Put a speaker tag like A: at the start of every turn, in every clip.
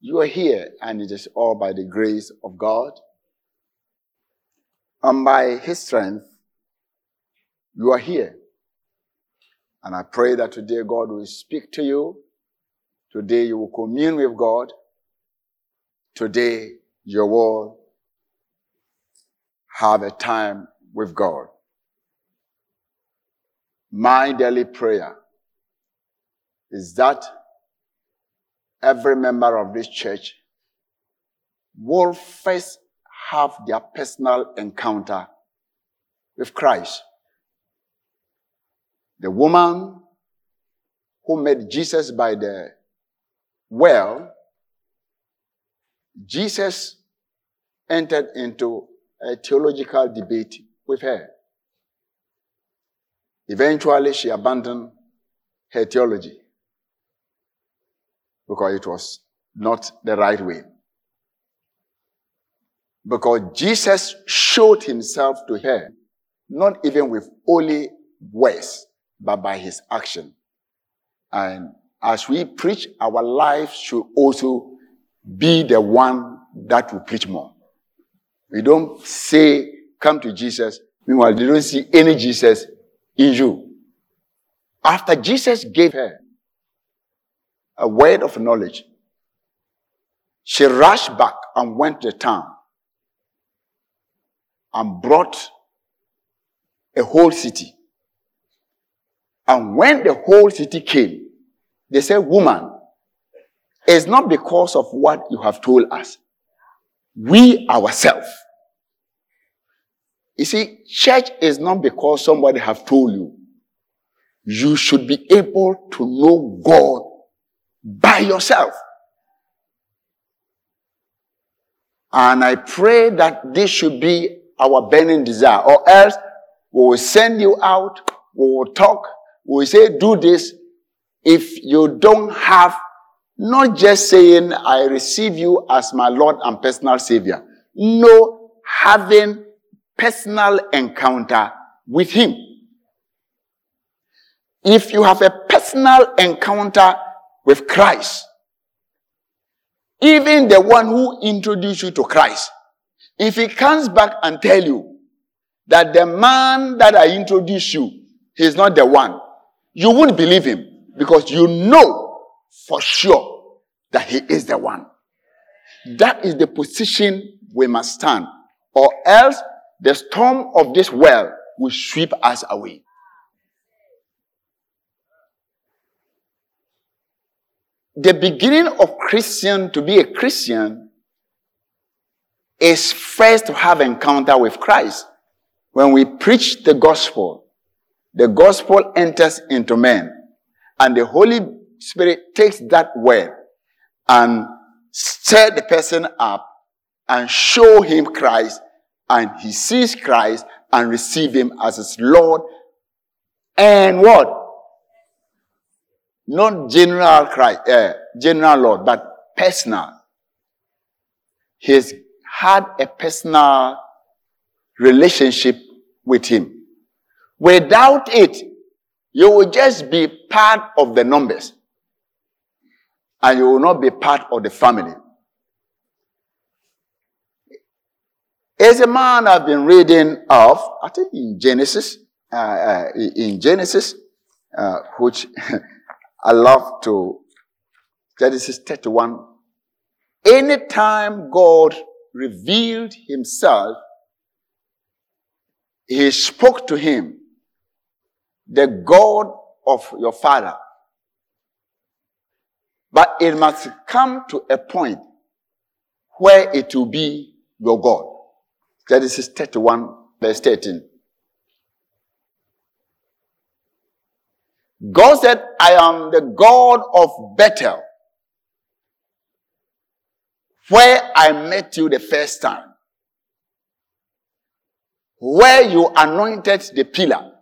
A: You are here, and it is all by the grace of God. And by His strength, you are here. And I pray that today God will speak to you. Today you will commune with God. Today you will have a time with God. My daily prayer is that every member of this church will first have their personal encounter with Christ. The woman who met Jesus by the well, Jesus entered into a theological debate with her. Eventually, she abandoned her theology because it was not the right way. Because Jesus showed himself to her, not even with only words, but by his action. And as we preach, our lives should also be the one that will preach more. We don't say, come to Jesus. Meanwhile, they don't see any Jesus in you. After Jesus gave her a word of knowledge, she rushed back and went to town and brought a whole city. And when the whole city came, they said, Woman, it's not because of what you have told us. We ourselves. You see, church is not because somebody have told you you should be able to know God by yourself. And I pray that this should be our burning desire, or else we will send you out, we will talk, we will say, do this. If you don't have, not just saying, I receive you as my Lord and personal Savior. No, having personal encounter with Him. If you have a personal encounter with Christ, even the one who introduced you to Christ, if he comes back and tell you that the man that I introduced you, he's not the one, you wouldn't believe him because you know for sure that he is the one. That is the position we must stand or else the storm of this world will sweep us away. The beginning of Christian to be a Christian is first to have encounter with Christ. When we preach the gospel, the gospel enters into men and the Holy Spirit takes that word and stir the person up and show him Christ and he sees Christ and receive him as his Lord and what? Not general Christ, uh, general Lord, but personal. He's had a personal relationship with him. Without it, you will just be part of the numbers. And you will not be part of the family. As a man I've been reading of, I think in Genesis, uh, uh, in Genesis, uh, which I love to, Genesis 31. Anytime God revealed himself, he spoke to him, the God of your father. But it must come to a point where it will be your God. Genesis 31, verse 13. God said, I am the God of Bethel, where I met you the first time, where you anointed the pillar,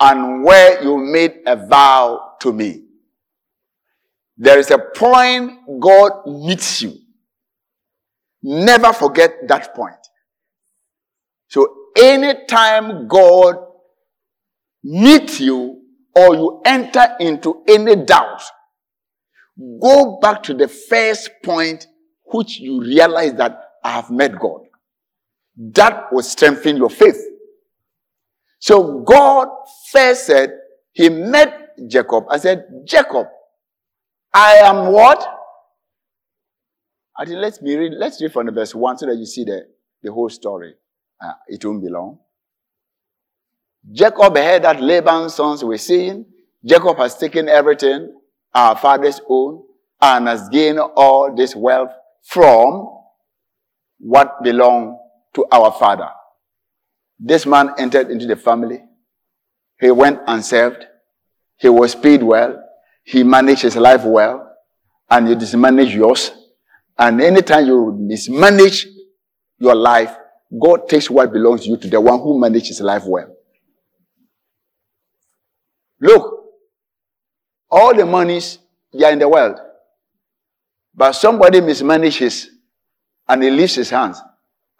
A: and where you made a vow to me. There is a point God meets you. Never forget that point. So anytime God meet you or you enter into any doubt, go back to the first point which you realize that I have met God. That will strengthen your faith. So God first said, He met Jacob and said, Jacob, I am what? I think let's read, let's read from the verse 1 so that you see the, the whole story. Uh, it won't be long. Jacob heard that Laban's sons were saying, Jacob has taken everything, our father's own, and has gained all this wealth from what belonged to our father. This man entered into the family. He went and served. He was paid well. He managed his life well. And you mismanage yours. And anytime you mismanage your life, God takes what belongs to you to the one who manages his life well. Look, all the monies they are in the world, but somebody mismanages and he leaves his hands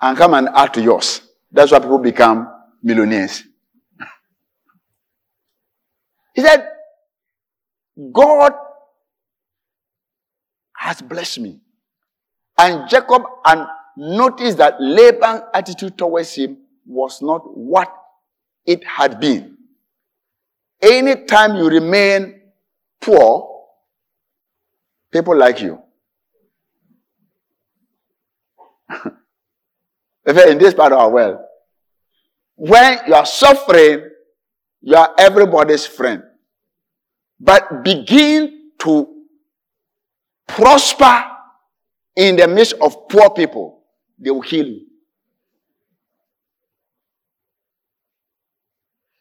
A: and come and add to yours. That's why people become millionaires. he said, God has blessed me. And Jacob and noticed that Laban's attitude towards him was not what it had been. Anytime you remain poor, people like you. in this part of our world, when you are suffering, you are everybody's friend. But begin to prosper in the midst of poor people, they will kill you.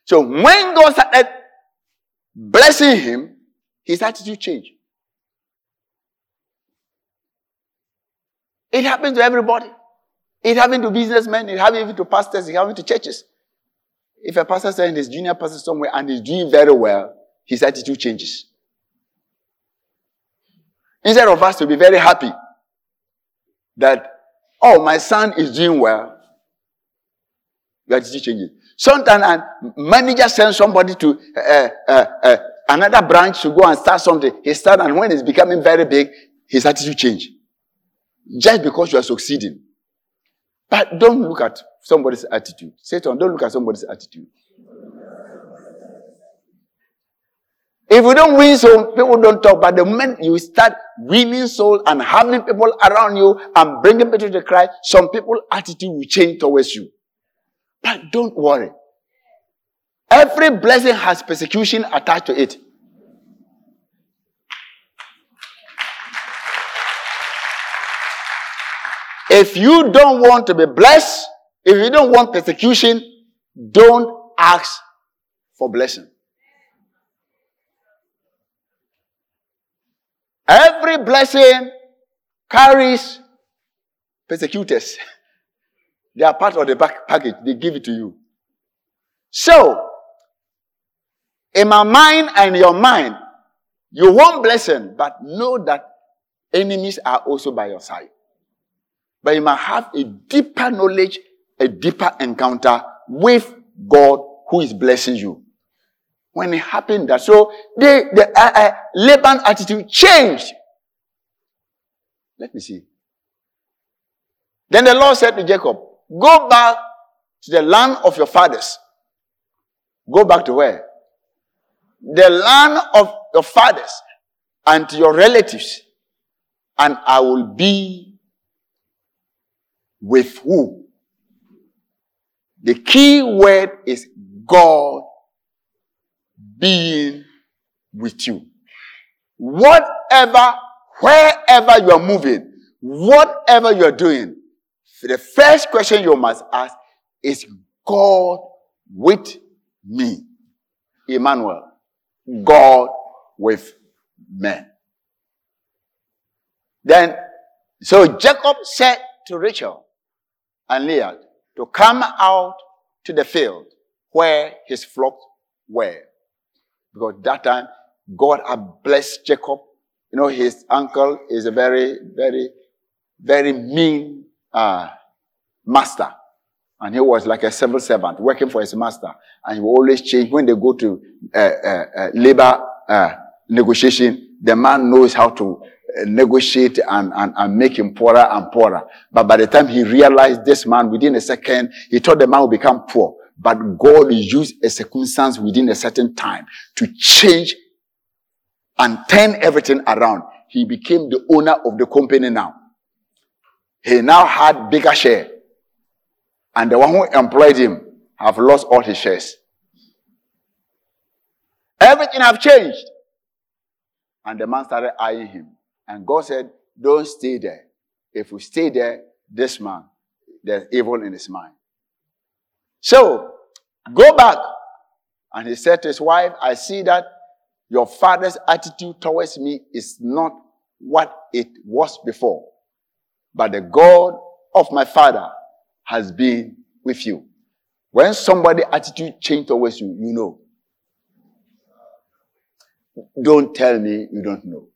A: So when God started blessing him, his attitude changed. It happens to everybody. It happens to businessmen, it happens even to pastors, it happens to churches. If a pastor sends his junior pastor somewhere and he's doing very well, his attitude changes. Instead of us to be very happy that, oh, my son is doing well, your attitude changes. Sometimes a manager sends somebody to uh, uh, uh, another branch to go and start something. He start, and when it's becoming very big, his attitude change. Just because you are succeeding. But don't look at somebody's attitude. Satan, don't look at somebody's attitude. If we don't win soul, people don't talk. But the moment you start winning soul and having people around you and bringing people to Christ, some people's attitude will change towards you. But don't worry. Every blessing has persecution attached to it. If you don't want to be blessed, if you don't want persecution, don't ask for blessing. Every blessing carries persecutors. They are part of the back package. They give it to you. So, in my mind and your mind, you want blessing, but know that enemies are also by your side. But you must have a deeper knowledge, a deeper encounter with God who is blessing you. When it happened that, so the, the uh, uh, Laban attitude changed. Let me see. Then the Lord said to Jacob, Go back to the land of your fathers. Go back to where? The land of your fathers and your relatives, and I will be with who? The key word is God being with you. Whatever, wherever you are moving, whatever you are doing, the first question you must ask is God with me? Emmanuel, hmm. God with men. Then, so Jacob said to Rachel, and Leah to come out to the field where his flock were. Because that time, God had blessed Jacob. You know, his uncle is a very, very, very mean uh, master. And he was like a civil servant working for his master. And he always change when they go to uh, uh, uh, labor uh, negotiation. The man knows how to uh, negotiate and, and, and make him poorer and poorer. But by the time he realized this man, within a second, he thought the man would become poor. But God used a circumstance within a certain time to change and turn everything around. He became the owner of the company now. He now had bigger share. And the one who employed him have lost all his shares. Everything have changed. And the man started eyeing him. And God said, don't stay there. If we stay there, this man, there's evil in his mind. So, go back. And he said to his wife, I see that your father's attitude towards me is not what it was before. But the God of my father has been with you. When somebody attitude change towards you, you know. Don't tell me you don't know.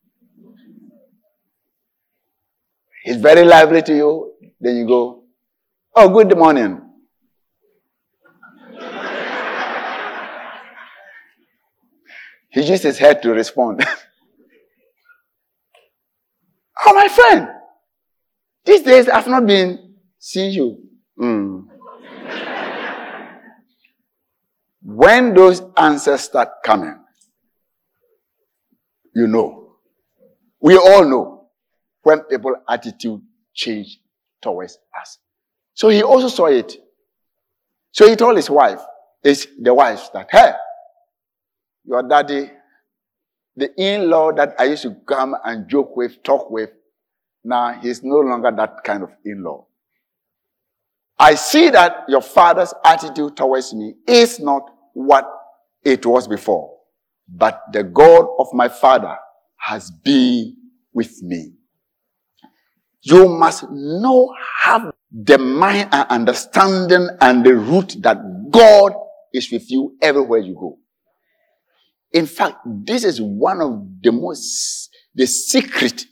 A: He's very lively to you. Then you go, Oh, good morning. he used his head to respond. oh, my friend. These days I've not been seeing you. Mm. when those answers start coming, you know. We all know when people attitude change towards us. So he also saw it. So he told his wife, his, the wife that, hey, your daddy, the in-law that I used to come and joke with, talk with, now he's no longer that kind of in-law. I see that your father's attitude towards me is not what it was before, but the God of my father has been with me. You must know, have the mind and understanding and the root that God is with you everywhere you go. In fact, this is one of the most, the secret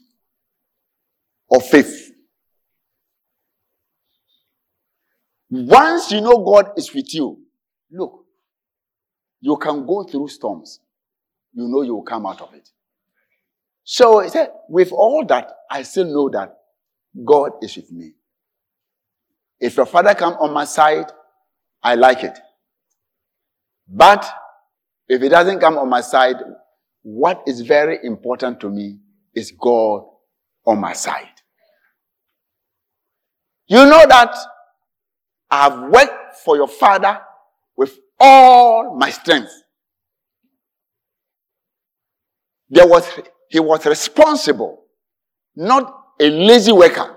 A: of faith. Once you know God is with you, look, you can go through storms. You know you will come out of it. So he said, with all that, I still know that God is with me. If your father come on my side, I like it. But if he doesn't come on my side, what is very important to me is God on my side. You know that I have worked for your father with all my strength. There was, he was responsible, not a lazy worker.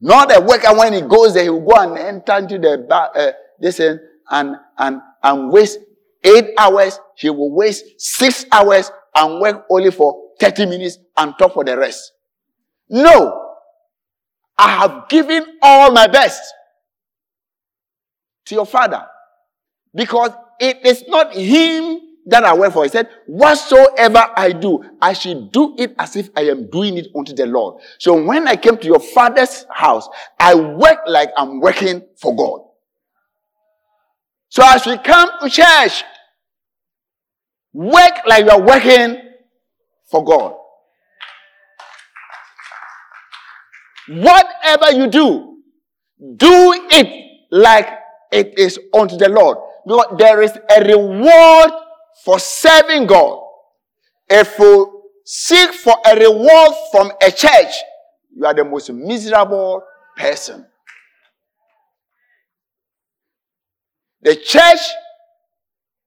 A: Not a worker when he goes there, he will go and enter into the uh, this and, and, and, and waste eight hours. He will waste six hours and work only for 30 minutes and talk for the rest. No. I have given all my best to your father. Because it is not him that I went for. He said, whatsoever I do, I should do it as if I am doing it unto the Lord. So when I came to your father's house, I work like I'm working for God. So as we come to church, work like you're working for God. Whatever you do, do it like it is unto the Lord. Because there is a reward for serving God. If you seek for a reward from a church, you are the most miserable person. The church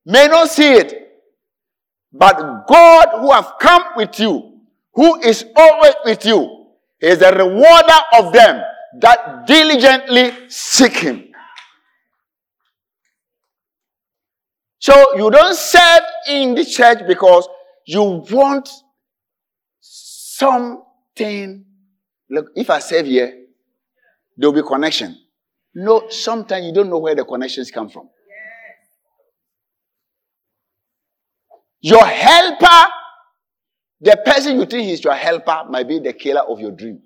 A: may not see it, but God who have come with you, who is always with you, is a rewarder of them that diligently seek him. So you don't serve in the church because you want something. Look, if I serve here, there will be connection. No, sometimes you don't know where the connections come from. Your helper the person you think is your helper might be the killer of your dream.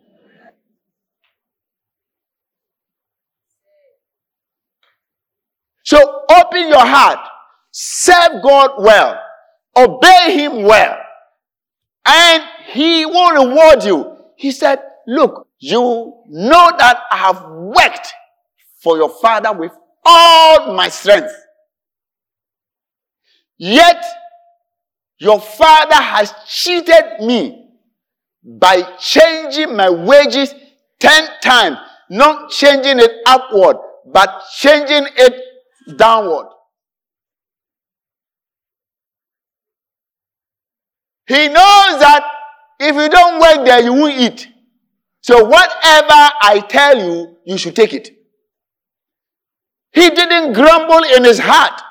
A: So open your heart, serve God well, obey Him well, and He will reward you. He said, Look, you know that I have worked for your father with all my strength. Yet, your father has cheated me by changing my wages 10 times, not changing it upward, but changing it downward. He knows that if you don't work there, you won't eat. So whatever I tell you, you should take it. He didn't grumble in his heart.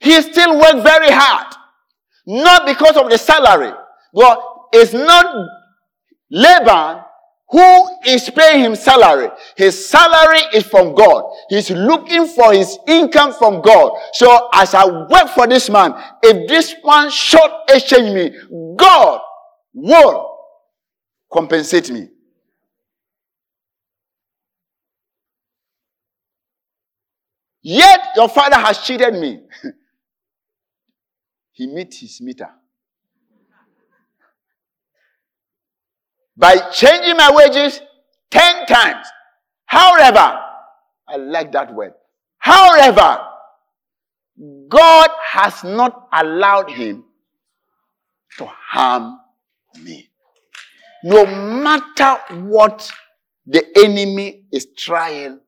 A: He still worked very hard. Not because of the salary. but it's not Laban who is paying him salary. His salary is from God. He's looking for his income from God. So as I work for this man, if this one short exchange me, God will compensate me. Yet your father has cheated me. he met his meter. By changing my wages 10 times. However, I like that word. However, God has not allowed him to harm me. No matter what the enemy is trying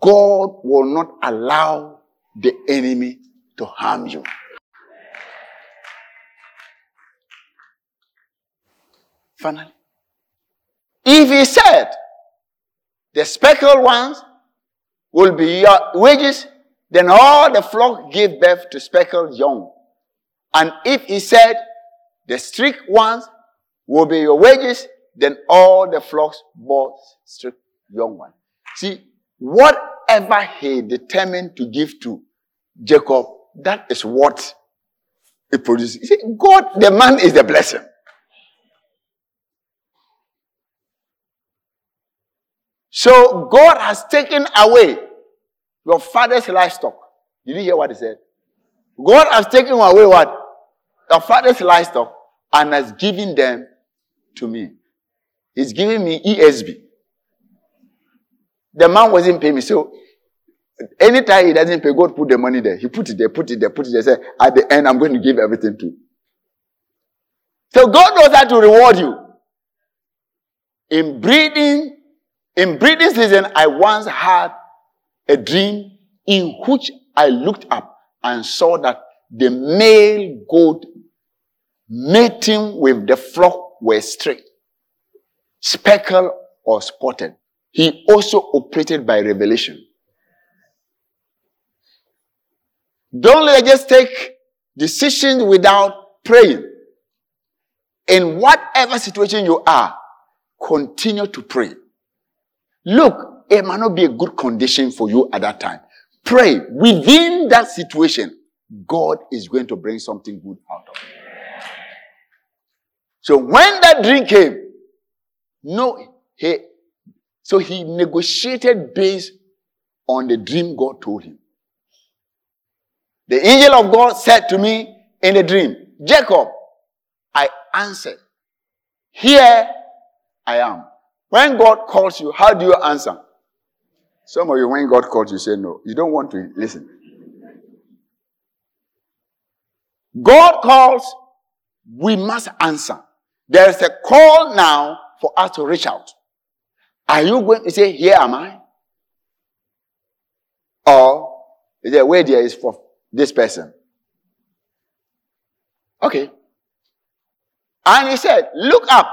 A: God will not allow the enemy to harm you. Finally, if he said the speckled ones will be your wages, then all the flock give birth to speckled young. And if he said the streaked ones will be your wages, then all the flocks bore streaked young ones. See, Whatever he determined to give to Jacob, that is what it produces. You see, God, the man is the blessing. So God has taken away your father's livestock. Did you hear what he said? God has taken away what? Your father's livestock and has given them to me. He's giving me ESB. The man wasn't paying me. So anytime he doesn't pay, God put the money there. He put it there, put it there, put it there. Say, at the end, I'm going to give everything to you. So God knows how to reward you. In breeding, in breeding season, I once had a dream in which I looked up and saw that the male goat mating with the flock were straight, speckled or spotted. He also operated by revelation. Don't let just take decisions without praying. In whatever situation you are, continue to pray. Look, it might not be a good condition for you at that time. Pray within that situation. God is going to bring something good out of it. So when that dream came, no, he so he negotiated based on the dream God told him. The angel of God said to me in a dream, Jacob, I answered, Here I am. When God calls you, how do you answer? Some of you, when God calls you, say no. You don't want to listen. God calls, we must answer. There is a call now for us to reach out. Are you going to say, Here am I? Or is there where there is for this person? Okay. And he said, Look up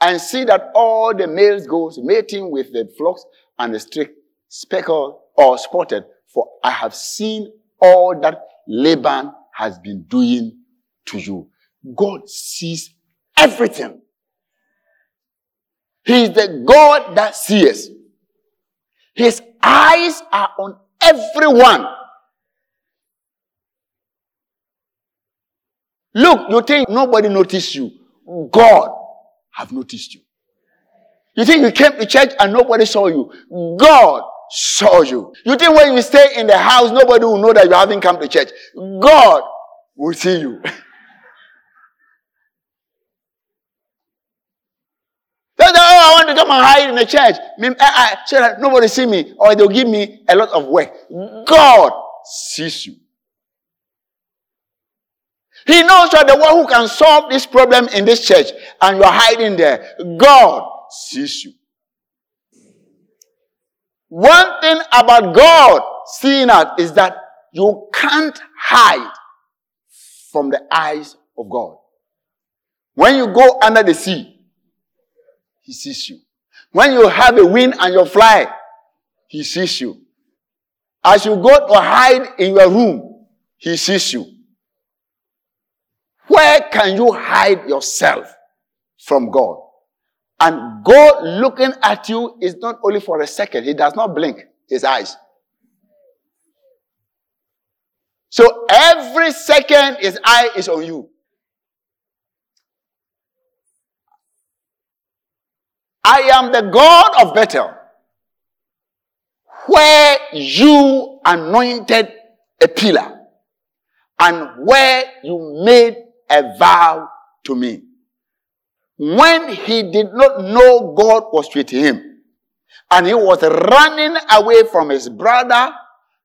A: and see that all the males goes mating with the flocks and the streak speckled or spotted, for I have seen all that Laban has been doing to you. God sees everything. He is the God that sees. His eyes are on everyone. Look, you think nobody noticed you. God have noticed you. You think you came to church and nobody saw you. God saw you. You think when you stay in the house, nobody will know that you haven't come to church. God will see you. That's oh, I want to come and hide in the church. so that nobody see me, or they'll give me a lot of work. God sees you. He knows you're the one who can solve this problem in this church, and you're hiding there. God sees you. One thing about God seeing us is that you can't hide from the eyes of God. When you go under the sea, He sees you. When you have a wind and you fly, He sees you. As you go to hide in your room, He sees you. Where can you hide yourself from God? And God looking at you is not only for a second, He does not blink His eyes. So every second His eye is on you. I am the God of Bethel, where you anointed a pillar and where you made a vow to me when he did not know God was with him and he was running away from his brother,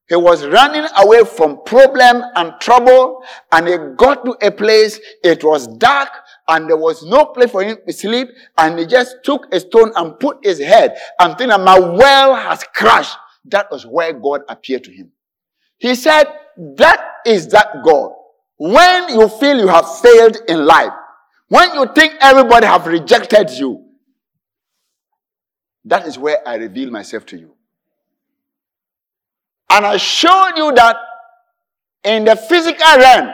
A: he was running away from problem and trouble and he got to a place, it was dark and there was no place for him to sleep and he just took a stone and put his head and thinking my well has crashed. That was where God appeared to him. He said, that is that God. When you feel you have failed in life, when you think everybody have rejected you, that is where I reveal myself to you. And I showed you that in the physical realm,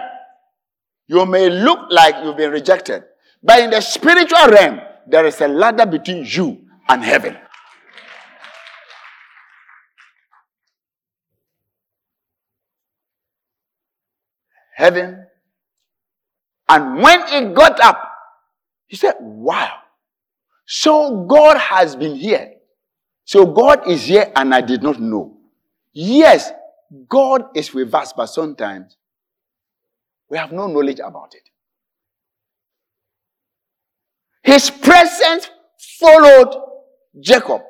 A: you may look like you've been rejected. But in the spiritual realm, there is a ladder between you and heaven. Heaven and when he got up, he said, Wow. So God has been here. So God is here and I did not know. Yes, God is with us, but sometimes we have no knowledge about it. His presence followed Jacob.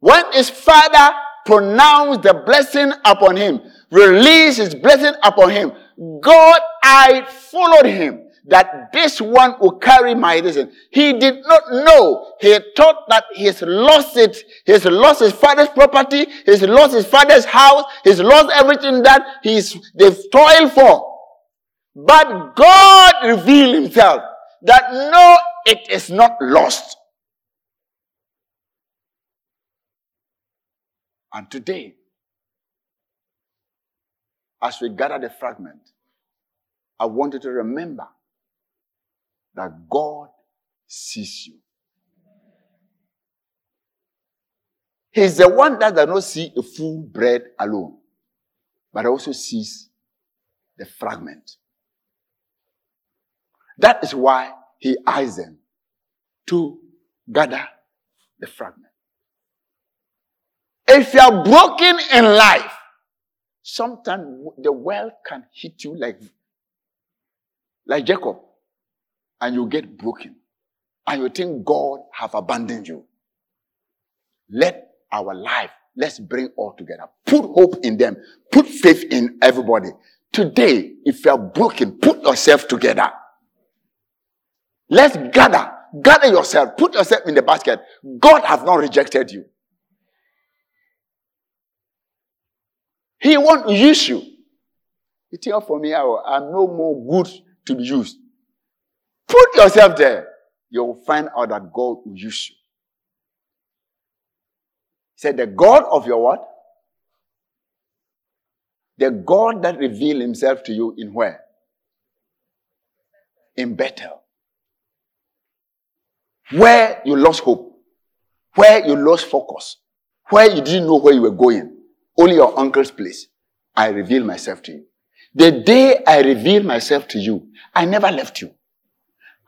A: When his father pronounced the blessing upon him, released his blessing upon him, God, I followed him that this one will carry my reason. He did not know. He thought that he's lost it. He's lost his father's property. He's lost his father's house. He's lost everything that he's, they've toiled for. But God revealed himself that no, it is not lost. And today, as we gather the fragment, I want you to remember that God sees you. He's the one that does not see a full bread alone, but also sees the fragment. That is why he asked them to gather the fragment. If you are broken in life, sometimes the world can hit you like, like Jacob, and you get broken, and you think God have abandoned you. Let our life, let's bring all together. Put hope in them. Put faith in everybody. Today, if you are broken, put yourself together. Let's gather. Gather yourself. Put yourself in the basket. God has not rejected you. He won't use you. You think for me, I'm no more good to be used. Put yourself there. You'll find out that God will use you. He said, the God of your what? The God that revealed himself to you in where? In Bethel. Where you lost hope. Where you lost focus. Where you didn't know where you were going. Only your uncle's place. I reveal myself to you. The day I reveal myself to you, I never left you.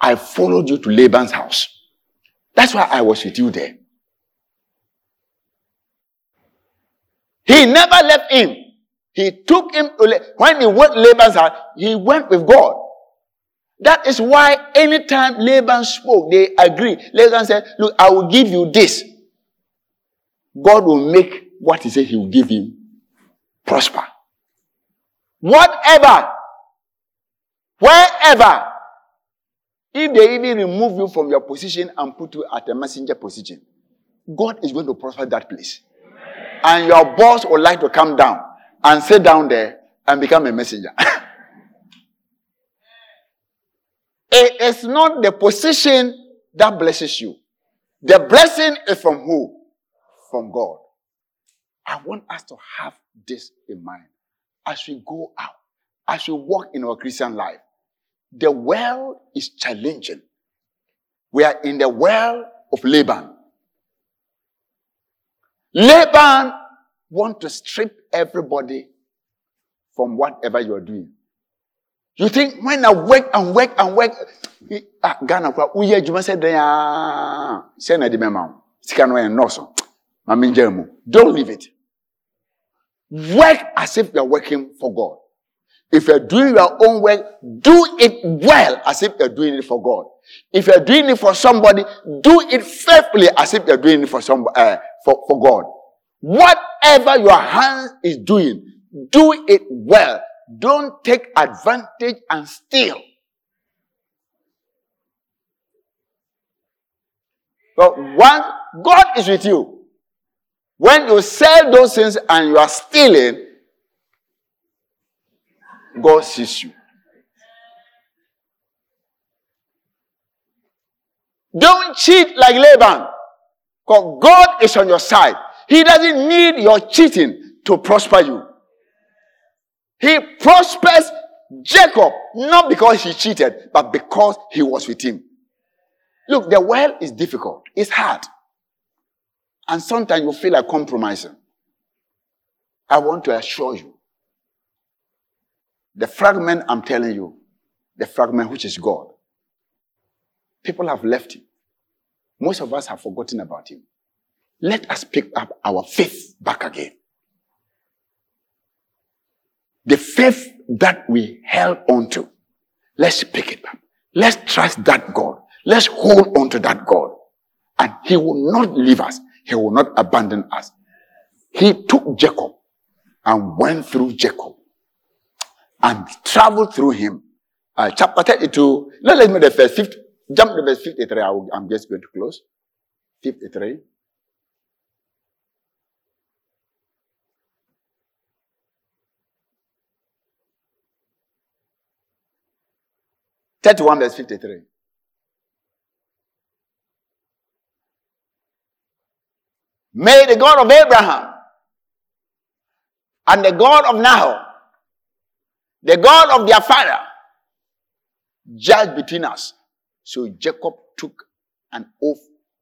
A: I followed you to Laban's house. That's why I was with you there. He never left him. He took him, when he went Laban's house, he went with God. That is why anytime Laban spoke, they agreed. Laban said, look, I will give you this. God will make what he said he will give him prosper. Whatever, wherever, if they even remove you from your position and put you at a messenger position, God is going to prosper that place. And your boss would like to come down and sit down there and become a messenger. it is not the position that blesses you. The blessing is from who? From God. I want us to have this in mind as we go out, as we walk in our Christian life. The world is challenging. We are in the world of Laban. Laban want to strip everybody from whatever you are doing. You think when I work and work and work, ah, Ghana kwa uye adwuma sɛ dan a sɛ na de mɛma wo sika no yɛ nnɔɔso ma don't leave it work as if you are working for God if you are doing your own work do it well as if you are doing it for God if you are doing it for somebody do it faithfully as if you are doing it for some uh, for, for God Whatever your hand is doing, do it well. Don't take advantage and steal. But once God is with you, when you sell those things and you are stealing, God sees you. Don't cheat like Laban. Because God is on your side. He doesn't need your cheating to prosper you. He prospers Jacob not because he cheated, but because he was with him. Look, the world is difficult. It's hard. And sometimes you feel like compromising. I want to assure you. The fragment I'm telling you, the fragment which is God, people have left him. Most of us have forgotten about him. Let us pick up our faith back again. The faith that we held on to, let's pick it up. Let's trust that God. Let's hold on to that God. And He will not leave us. He will not abandon us. He took Jacob and went through Jacob and traveled through him. Uh, chapter 32, no, let me the first 50, jump to verse 53. I will, I'm just going to close. 53. 31 verse 53. May the God of Abraham and the God of Nahor, the God of their father, judge between us. So Jacob took an oath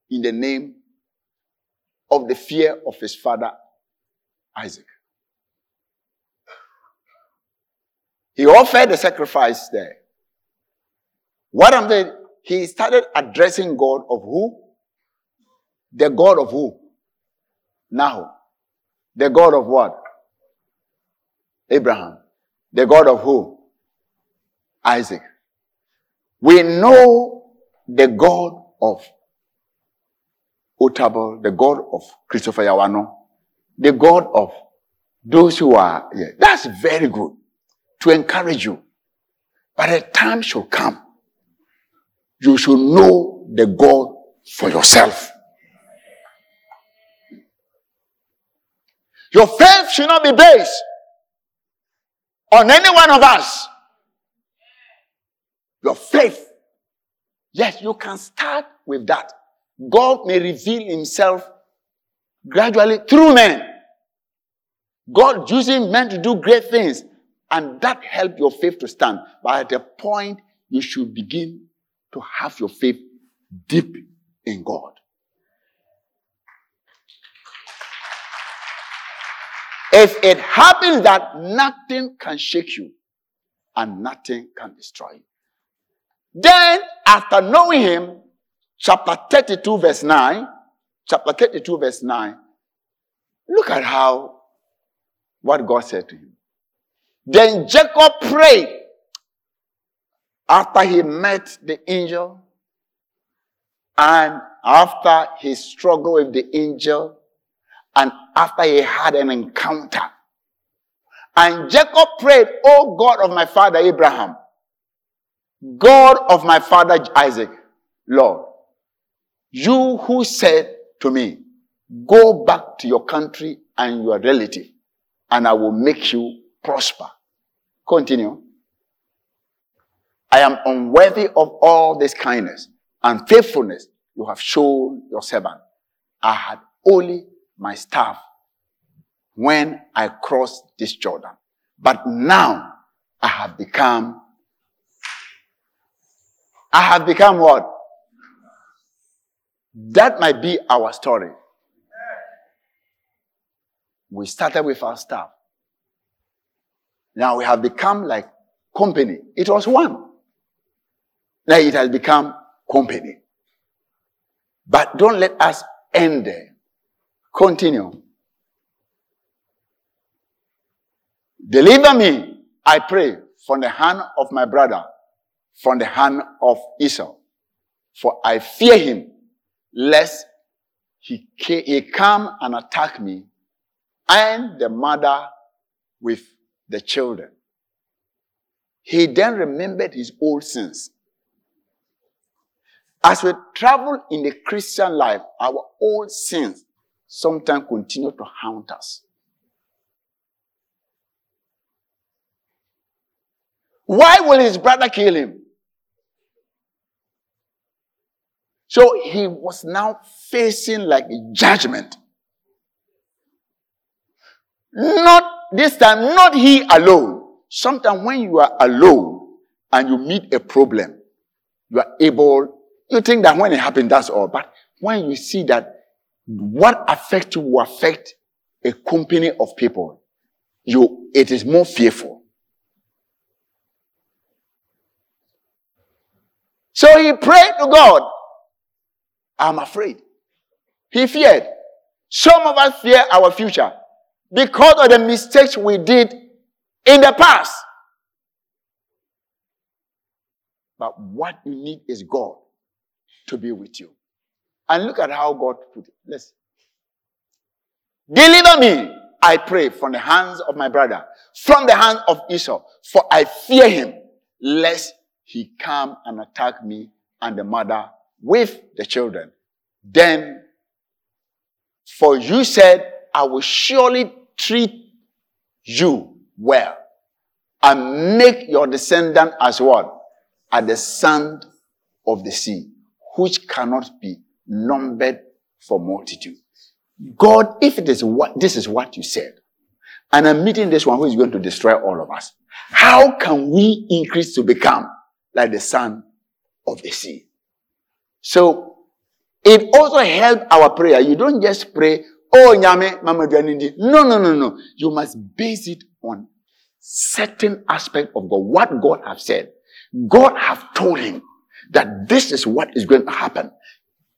A: in the name of the fear of his father Isaac. He offered the sacrifice there. What I'm saying, he started addressing God of who? The God of who? Now. The God of what? Abraham. The God of who? Isaac. We know the God of Otabil, the God of Christopher Yawano, the God of those who are yeah, That's very good to encourage you. But a time shall come you should know the God for yourself. Your faith should not be based on any one of us. Your faith, yes, you can start with that. God may reveal himself gradually through men. God using men to do great things, and that help your faith to stand. But at a point, you should begin to have your faith deep in God. If it happens that nothing can shake you and nothing can destroy you, then after knowing him, chapter 32, verse 9, chapter 32, verse 9, look at how what God said to him. Then Jacob prayed after he met the angel and after his struggle with the angel and after he had an encounter. And Jacob prayed, Oh God of my father Abraham, God of my father Isaac, Lord, you who said to me, Go back to your country and your relative, and I will make you prosper. Continue. I am unworthy of all this kindness and faithfulness you have shown your servant. I had only my staff when I crossed this Jordan. But now I have become, I have become what? That might be our story. We started with our staff. Now we have become like company. It was one. Now it has become company. But don't let us end there. Continue. Deliver me, I pray, from the hand of my brother, from the hand of Esau. For I fear him, lest he, he come and attack me and the mother with the children. He then remembered his old sins. As we travel in the Christian life, our old sins sometimes continue to haunt us. Why will his brother kill him? So he was now facing like a judgment. Not this time, not he alone. Sometimes when you are alone and you meet a problem, you are able, you think that when it happens, that's all. But when you see that what affects you will affect a company of people, you, it is more fearful. So he prayed to God. I'm afraid. He feared. Some of us fear our future because of the mistakes we did in the past. But what you need is God to be with you. And look at how God put it. Let's deliver me, I pray, from the hands of my brother, from the hand of Esau, for I fear him, lest he come and attack me and the mother with the children. Then, for you said, I will surely treat you well and make your descendant as what? As the sand of the sea, which cannot be numbered for multitude. God, if it is what, this is what you said, and I'm meeting this one who is going to destroy all of us, how can we increase to become like the sand of the sea? So, it also helped our prayer. You don't just pray, oh, nyame, mama No, no, no, no. You must base it on certain aspect of God. What God have said. God have told him that this is what is going to happen.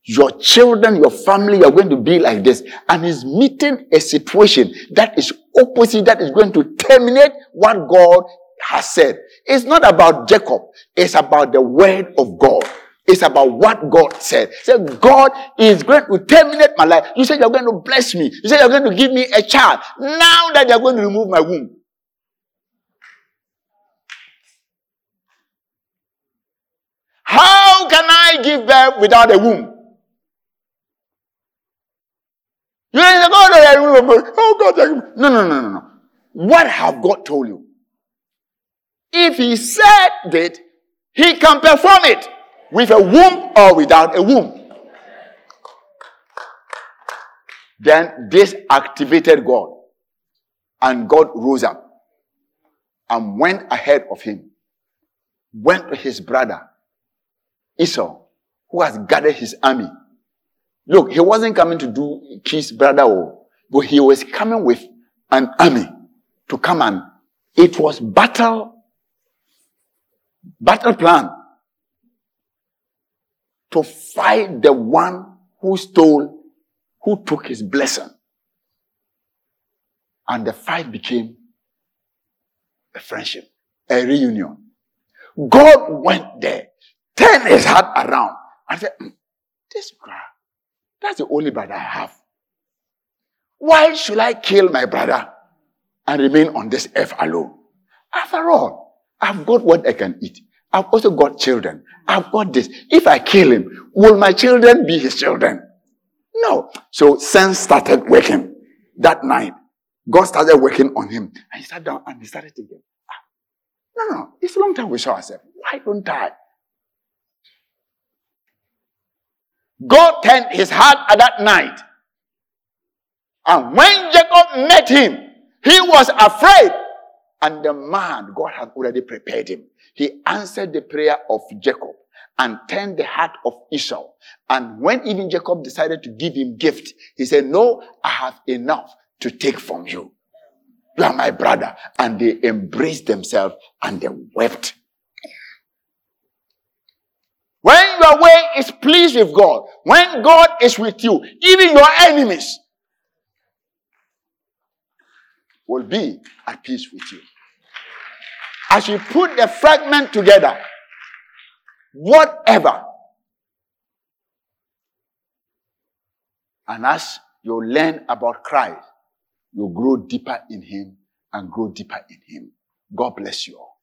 A: Your children, your family are going to be like this. And he's meeting a situation that is opposite, that is going to terminate what God has said. It's not about Jacob. It's about the word of God. It's about what God said. Say, God is going to terminate my life. You said you're going to bless me. You said you're going to give me a child. Now that you're going to remove my womb. How can I give birth without a womb? You say, God, oh God, no, no, no, no, no. What have God told you? If He said it, He can perform it with a womb or without a womb. Then this activated God. And God rose up and went ahead of him, went to his brother Esau, who has gathered his army. Look, he wasn't coming to do his brother, but he was coming with an army to come and it was battle, battle plan to fight the one who stole, who took his blessing. And the fight became a friendship, a reunion. God went there, turned his heart around, and said, mm, This guy, that's the only brother I have. Why should I kill my brother and remain on this earth alone? After all, I've got what I can eat. I've also got children. I've got this. If I kill him, will my children be his children? No. So sense started working that night. God started working on him. And he sat down and he started thinking, ah, no, no, it's a long time we saw ourselves. Why don't I? God turned his heart at that night. And when Jacob met him, he was afraid. And the man, God had already prepared him. He answered the prayer of Jacob and turned the heart of Esau. And when even Jacob decided to give him gift, he said, no, I have enough to take from you. You are my brother. And they embraced themselves and they wept. When way is pleased with God, when God is with you, even your enemies will be at peace with you. As you put the fragment together, whatever, and as you learn about Christ, you grow deeper in Him and grow deeper in Him. God bless you all.